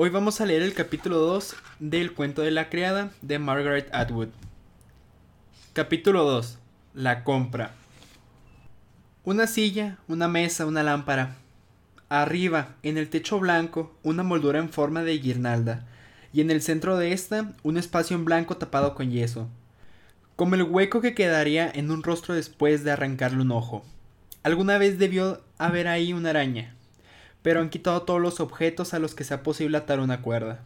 Hoy vamos a leer el capítulo 2 del cuento de la criada de Margaret Atwood. Capítulo 2. La compra. Una silla, una mesa, una lámpara. Arriba, en el techo blanco, una moldura en forma de guirnalda, y en el centro de esta, un espacio en blanco tapado con yeso, como el hueco que quedaría en un rostro después de arrancarle un ojo. Alguna vez debió haber ahí una araña, pero han quitado todos los objetos a los que sea posible atar una cuerda.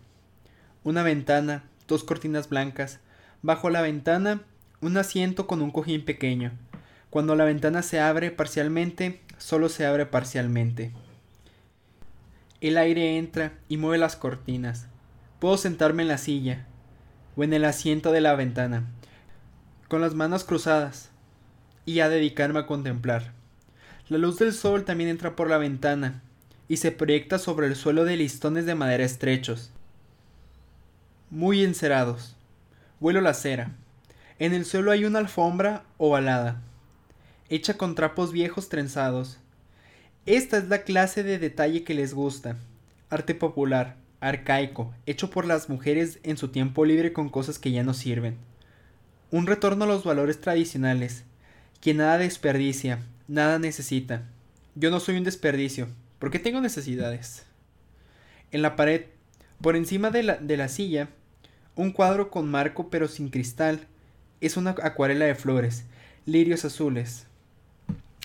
Una ventana, dos cortinas blancas, bajo la ventana un asiento con un cojín pequeño. Cuando la ventana se abre parcialmente, solo se abre parcialmente. El aire entra y mueve las cortinas. Puedo sentarme en la silla o en el asiento de la ventana, con las manos cruzadas, y a dedicarme a contemplar. La luz del sol también entra por la ventana y se proyecta sobre el suelo de listones de madera estrechos, muy encerados. Vuelo la cera. En el suelo hay una alfombra ovalada, hecha con trapos viejos trenzados. Esta es la clase de detalle que les gusta. Arte popular, arcaico, hecho por las mujeres en su tiempo libre con cosas que ya no sirven. Un retorno a los valores tradicionales, que nada desperdicia, nada necesita. Yo no soy un desperdicio, porque tengo necesidades. En la pared, por encima de la, de la silla, un cuadro con marco pero sin cristal, es una acuarela de flores, lirios azules.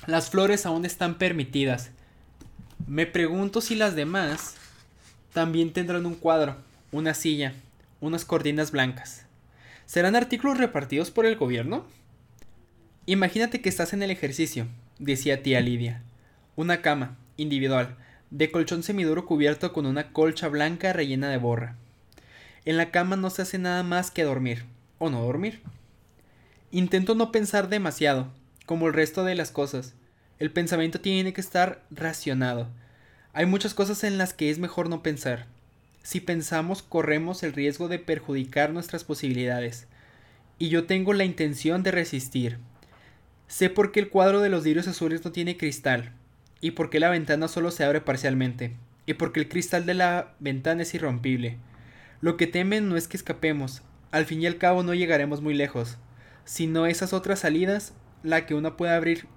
Las flores aún están permitidas. Me pregunto si las demás también tendrán un cuadro, una silla, unas cortinas blancas. ¿Serán artículos repartidos por el gobierno? Imagínate que estás en el ejercicio, decía tía Lidia. Una cama, individual, de colchón semiduro cubierto con una colcha blanca rellena de borra. En la cama no se hace nada más que dormir, o no dormir. Intento no pensar demasiado, como el resto de las cosas. El pensamiento tiene que estar racionado. Hay muchas cosas en las que es mejor no pensar. Si pensamos corremos el riesgo de perjudicar nuestras posibilidades. Y yo tengo la intención de resistir. Sé por qué el cuadro de los lirios azules no tiene cristal, y por qué la ventana solo se abre parcialmente, y por qué el cristal de la ventana es irrompible. Lo que temen no es que escapemos, al fin y al cabo no llegaremos muy lejos sino esas otras salidas, la que uno puede abrir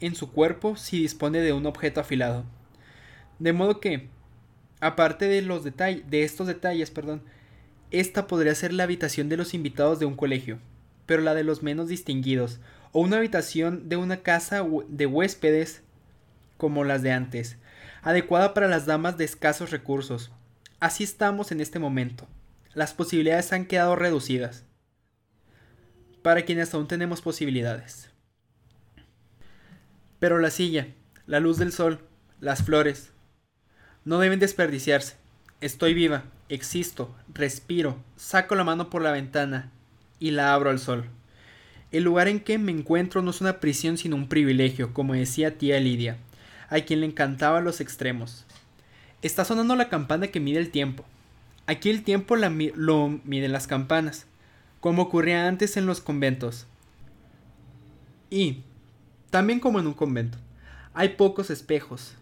en su cuerpo si dispone de un objeto afilado. De modo que, aparte de los detalles, de estos detalles, perdón, esta podría ser la habitación de los invitados de un colegio, pero la de los menos distinguidos, o una habitación de una casa de huéspedes como las de antes, adecuada para las damas de escasos recursos. Así estamos en este momento. Las posibilidades han quedado reducidas para quienes aún tenemos posibilidades. Pero la silla, la luz del sol, las flores, no deben desperdiciarse. Estoy viva, existo, respiro, saco la mano por la ventana y la abro al sol. El lugar en que me encuentro no es una prisión sino un privilegio, como decía tía Lidia, a quien le encantaban los extremos. Está sonando la campana que mide el tiempo. Aquí el tiempo lo miden las campanas como ocurría antes en los conventos. Y, también como en un convento, hay pocos espejos.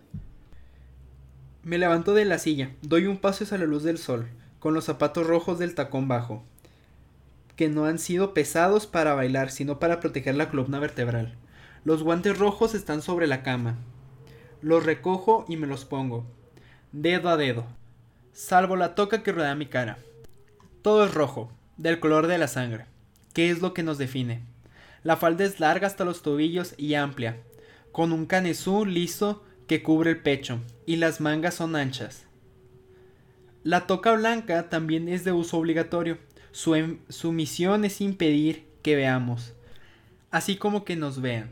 Me levanto de la silla, doy un paso hacia la luz del sol, con los zapatos rojos del tacón bajo, que no han sido pesados para bailar, sino para proteger la columna vertebral. Los guantes rojos están sobre la cama. Los recojo y me los pongo, dedo a dedo, salvo la toca que rodea mi cara. Todo es rojo, del color de la sangre. ¿Qué es lo que nos define? La falda es larga hasta los tobillos y amplia, con un canesú liso que cubre el pecho, y las mangas son anchas. La toca blanca también es de uso obligatorio. Su, em, su misión es impedir que veamos, así como que nos vean.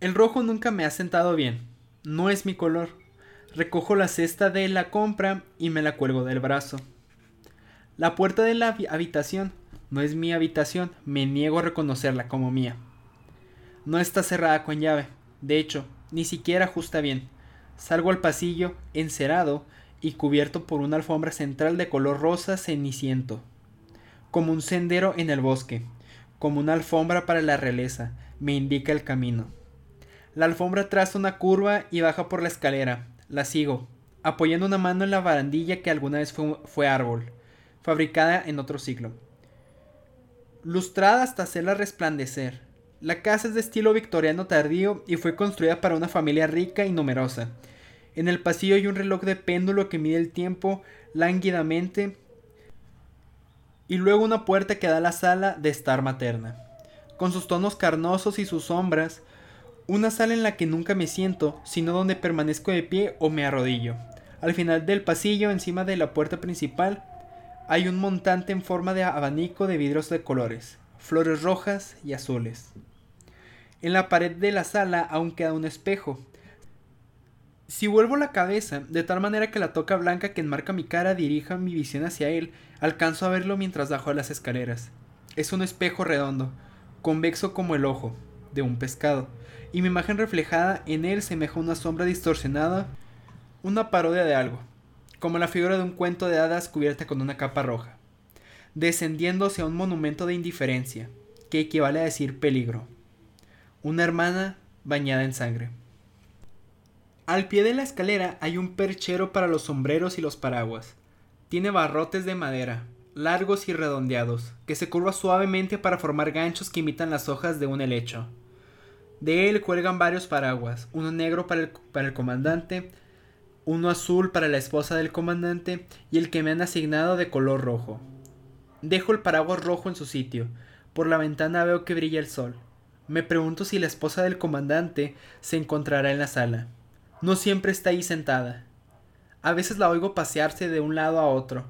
El rojo nunca me ha sentado bien. No es mi color. Recojo la cesta de la compra y me la cuelgo del brazo. La puerta de la habitación no es mi habitación, me niego a reconocerla como mía. No está cerrada con llave, de hecho, ni siquiera ajusta bien. Salgo al pasillo, encerado y cubierto por una alfombra central de color rosa ceniciento, como un sendero en el bosque, como una alfombra para la realeza, me indica el camino. La alfombra traza una curva y baja por la escalera. La sigo. apoyando una mano en la barandilla que alguna vez fue, árbol, fabricada en otro siglo. Lustrada hasta hacerla resplandecer. La casa es de estilo victoriano tardío y fue construida para una familia rica y numerosa. En el pasillo hay un reloj de péndulo que mide el tiempo lánguidamente y luego una puerta que da a la sala de estar materna. Con sus tonos carnosos y sus sombras, una sala en la que nunca me siento, sino donde permanezco de pie o me arrodillo. Al final del pasillo, encima de la puerta principal, hay un montante en forma de abanico de vidrios de colores, flores rojas y azules. En la pared de la sala aún queda un espejo. Si vuelvo la cabeza, de tal manera que la toca blanca que enmarca mi cara dirija mi visión hacia él, alcanzo a verlo mientras bajo las escaleras. Es un espejo redondo, convexo como el ojo de un pescado, y mi imagen reflejada en él semeja una sombra distorsionada, una parodia de algo, como la figura de un cuento de hadas cubierta con una capa roja, descendiendo hacia un monumento de indiferencia, que equivale a decir peligro. Una hermana bañada en sangre. Al pie de la escalera hay un perchero para los sombreros y los paraguas. Tiene barrotes de madera, largos y redondeados, que se curva suavemente para formar ganchos que imitan las hojas de un helecho. De él cuelgan varios paraguas, uno negro para el, para el comandante, uno azul para la esposa del comandante y el que me han asignado de color rojo. Dejo el paraguas rojo en su sitio. Por la ventana veo que brilla el sol. Me pregunto si la esposa del comandante se encontrará en la sala. No siempre está ahí sentada. A veces la oigo pasearse de un lado a otro,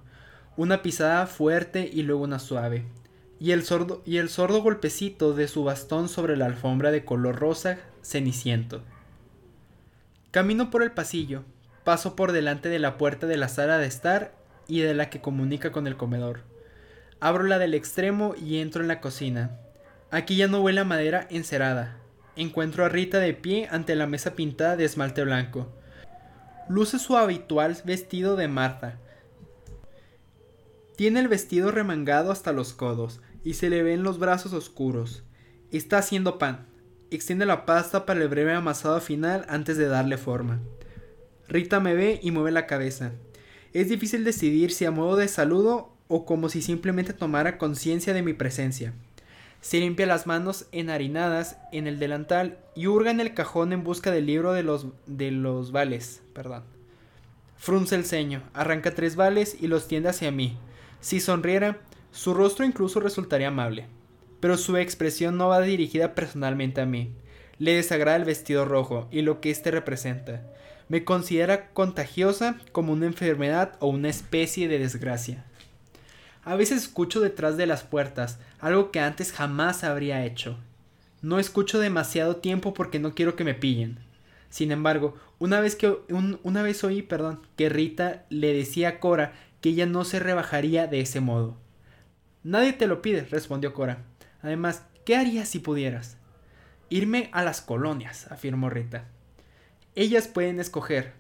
una pisada fuerte y luego una suave, y el sordo, y el sordo golpecito de su bastón sobre la alfombra de color rosa ceniciento. Camino por el pasillo, paso por delante de la puerta de la sala de estar y de la que comunica con el comedor. Abro la del extremo y entro en la cocina. Aquí ya no huele a madera encerada. Encuentro a Rita de pie ante la mesa pintada de esmalte blanco. Luce su habitual vestido de Marta, tiene el vestido remangado hasta los codos y se le ven los brazos oscuros. Está haciendo pan. Extiende la pasta para el breve amasado final antes de darle forma. Rita me ve y mueve la cabeza. Es difícil decidir si a modo de saludo o como si simplemente tomara conciencia de mi presencia. Se limpia las manos enharinadas en el delantal y hurga en el cajón en busca del libro de los, de los vales. Perdón. Frunce el ceño, arranca tres vales y los tiende hacia mí. Si sonriera, su rostro incluso resultaría amable. Pero su expresión no va dirigida personalmente a mí. Le desagrada el vestido rojo y lo que éste representa. Me considera contagiosa como una enfermedad o una especie de desgracia. A veces escucho detrás de las puertas, algo que antes jamás habría hecho. No escucho demasiado tiempo porque no quiero que me pillen. Sin embargo, una vez que una vez oí, perdón, que Rita le decía a Cora que ella no se rebajaría de ese modo. Nadie te lo pide, respondió Cora. Además, ¿qué harías si pudieras? Irme a las colonias, afirmó Rita. Ellas pueden escoger.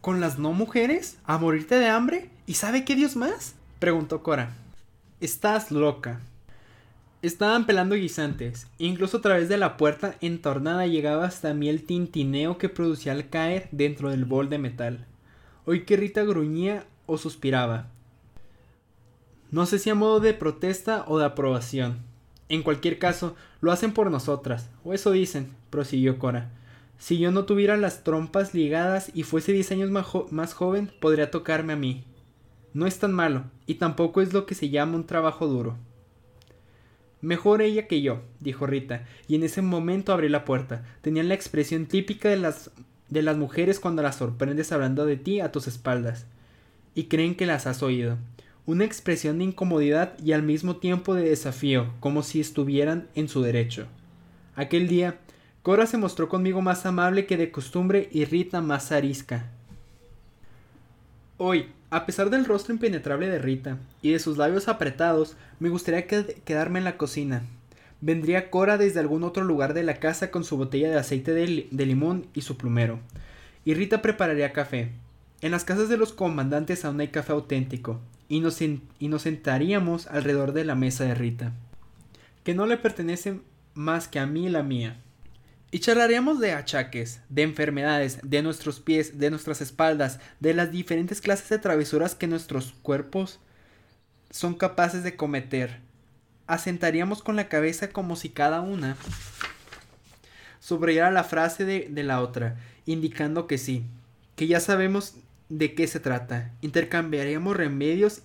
¿Con las no mujeres? ¿A morirte de hambre? ¿Y sabe qué Dios más? preguntó Cora. Estás loca. Estaban pelando guisantes. Incluso a través de la puerta entornada llegaba hasta mí el tintineo que producía al caer dentro del bol de metal. Oí que Rita gruñía o suspiraba. No sé si a modo de protesta o de aprobación. En cualquier caso, lo hacen por nosotras, o eso dicen, prosiguió Cora. Si yo no tuviera las trompas ligadas y fuese diez años más, joven, podría tocarme a mí. No es tan malo, y tampoco es lo que se llama un trabajo duro. Mejor ella que yo, dijo Rita, y en ese momento abrí la puerta. Tenía la expresión típica de las, de las mujeres cuando las sorprendes hablando de ti a tus espaldas y creen que las has oído. Una expresión de incomodidad y al mismo tiempo de desafío, como si estuvieran en su derecho. Aquel día, Cora se mostró conmigo más amable que de costumbre y Rita más arisca. Hoy, a pesar del rostro impenetrable de Rita y de sus labios apretados, me gustaría quedarme en la cocina. Vendría Cora desde algún otro lugar de la casa con su botella de aceite de, de limón y su plumero. Y Rita prepararía café, en las casas de los comandantes aún hay café auténtico, y nos, y nos sentaríamos alrededor de la mesa de Rita, que no le pertenece más que a mí y la mía. Y charlaríamos de achaques, de enfermedades, de nuestros pies, de nuestras espaldas, de las diferentes clases de travesuras que nuestros cuerpos son capaces de cometer. Asentaríamos con la cabeza como si cada una subrayara la frase de, de la otra, indicando que sí, que ya sabemos de qué se trata. Intercambiaríamos remedios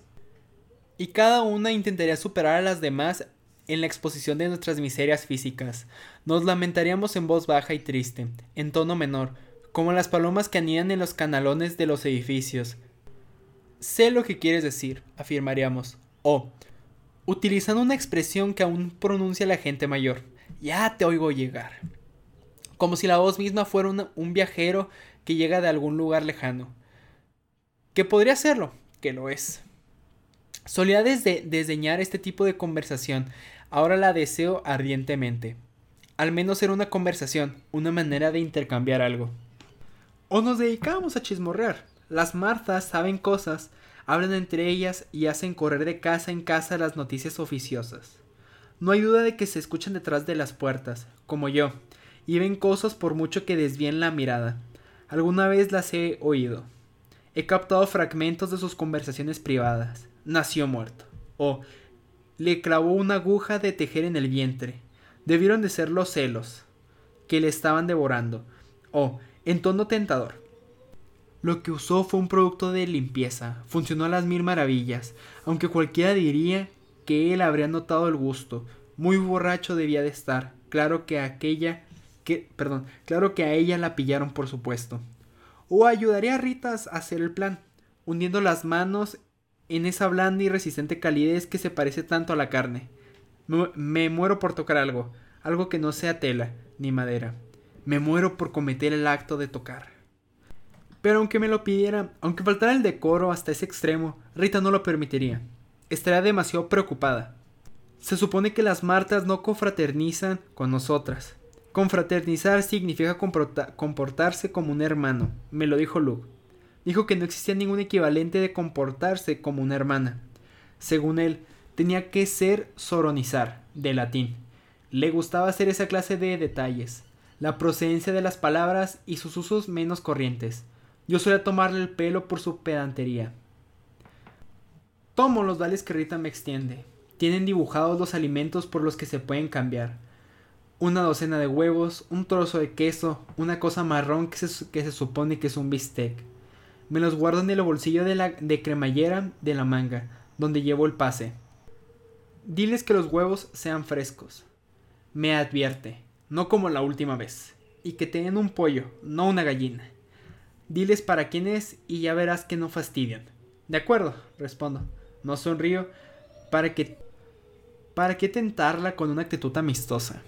y cada una intentaría superar a las demás en la exposición de nuestras miserias físicas. Nos lamentaríamos en voz baja y triste, en tono menor, como las palomas que anidan en los canalones de los edificios. Sé lo que quieres decir, afirmaríamos. O, utilizando una expresión que aún pronuncia la gente mayor. Ya te oigo llegar. Como si la voz misma fuera un viajero que llega de algún lugar lejano. Que podría serlo, que lo es. Solía desde desdeñar este tipo de conversación, Ahora la deseo ardientemente. Al menos era una conversación, una manera de intercambiar algo. O nos dedicamos a chismorrear. Las Marthas saben cosas, hablan entre ellas y hacen correr de casa en casa las noticias oficiosas. No hay duda de que se escuchan detrás de las puertas, como yo, y ven cosas por mucho que desvíen la mirada. Alguna vez las he oído. He captado fragmentos de sus conversaciones privadas. Nació muerto. O le clavó una aguja de tejer en el vientre. Debieron de ser los celos, que le estaban devorando. O, en tono tentador. Lo que usó fue un producto de limpieza, funcionó a las mil maravillas, aunque cualquiera diría que él habría notado el gusto. Muy borracho debía de estar. Claro que aquella que, perdón, claro que a ella la pillaron por supuesto. O ayudaría a Ritas a hacer el plan, hundiendo las manos en esa blanda y resistente calidez que se parece tanto a la carne. Me, muero por tocar algo, algo que no sea tela ni madera. Me muero por cometer el acto de tocar. Pero aunque me lo pidiera, aunque faltara el decoro hasta ese extremo, Rita no lo permitiría. Estaría demasiado preocupada. Se supone que las Martas no confraternizan con nosotras. Confraternizar significa comportarse como un hermano, me lo dijo Luke dijo que no existía ningún equivalente de comportarse como una hermana. Según él, tenía que ser soronizar, de latín. Le gustaba hacer esa clase de detalles, la procedencia de las palabras y sus usos menos corrientes. Yo solía tomarle el pelo por su pedantería. Tomo los vales que Rita me extiende. Tienen dibujados los alimentos por los que se pueden cambiar. Una docena de huevos, un trozo de queso, una cosa marrón que se, que se supone que es un bistec. Me los guardo en el bolsillo de la de cremallera de la manga, donde llevo el pase. Diles que los huevos sean frescos. Me advierte, no como la última vez. Y que tengan un pollo, no una gallina. Diles para quién es y ya verás que no fastidian. De acuerdo, respondo. No sonrío. ¿Para que ¿Para qué tentarla con una actitud amistosa?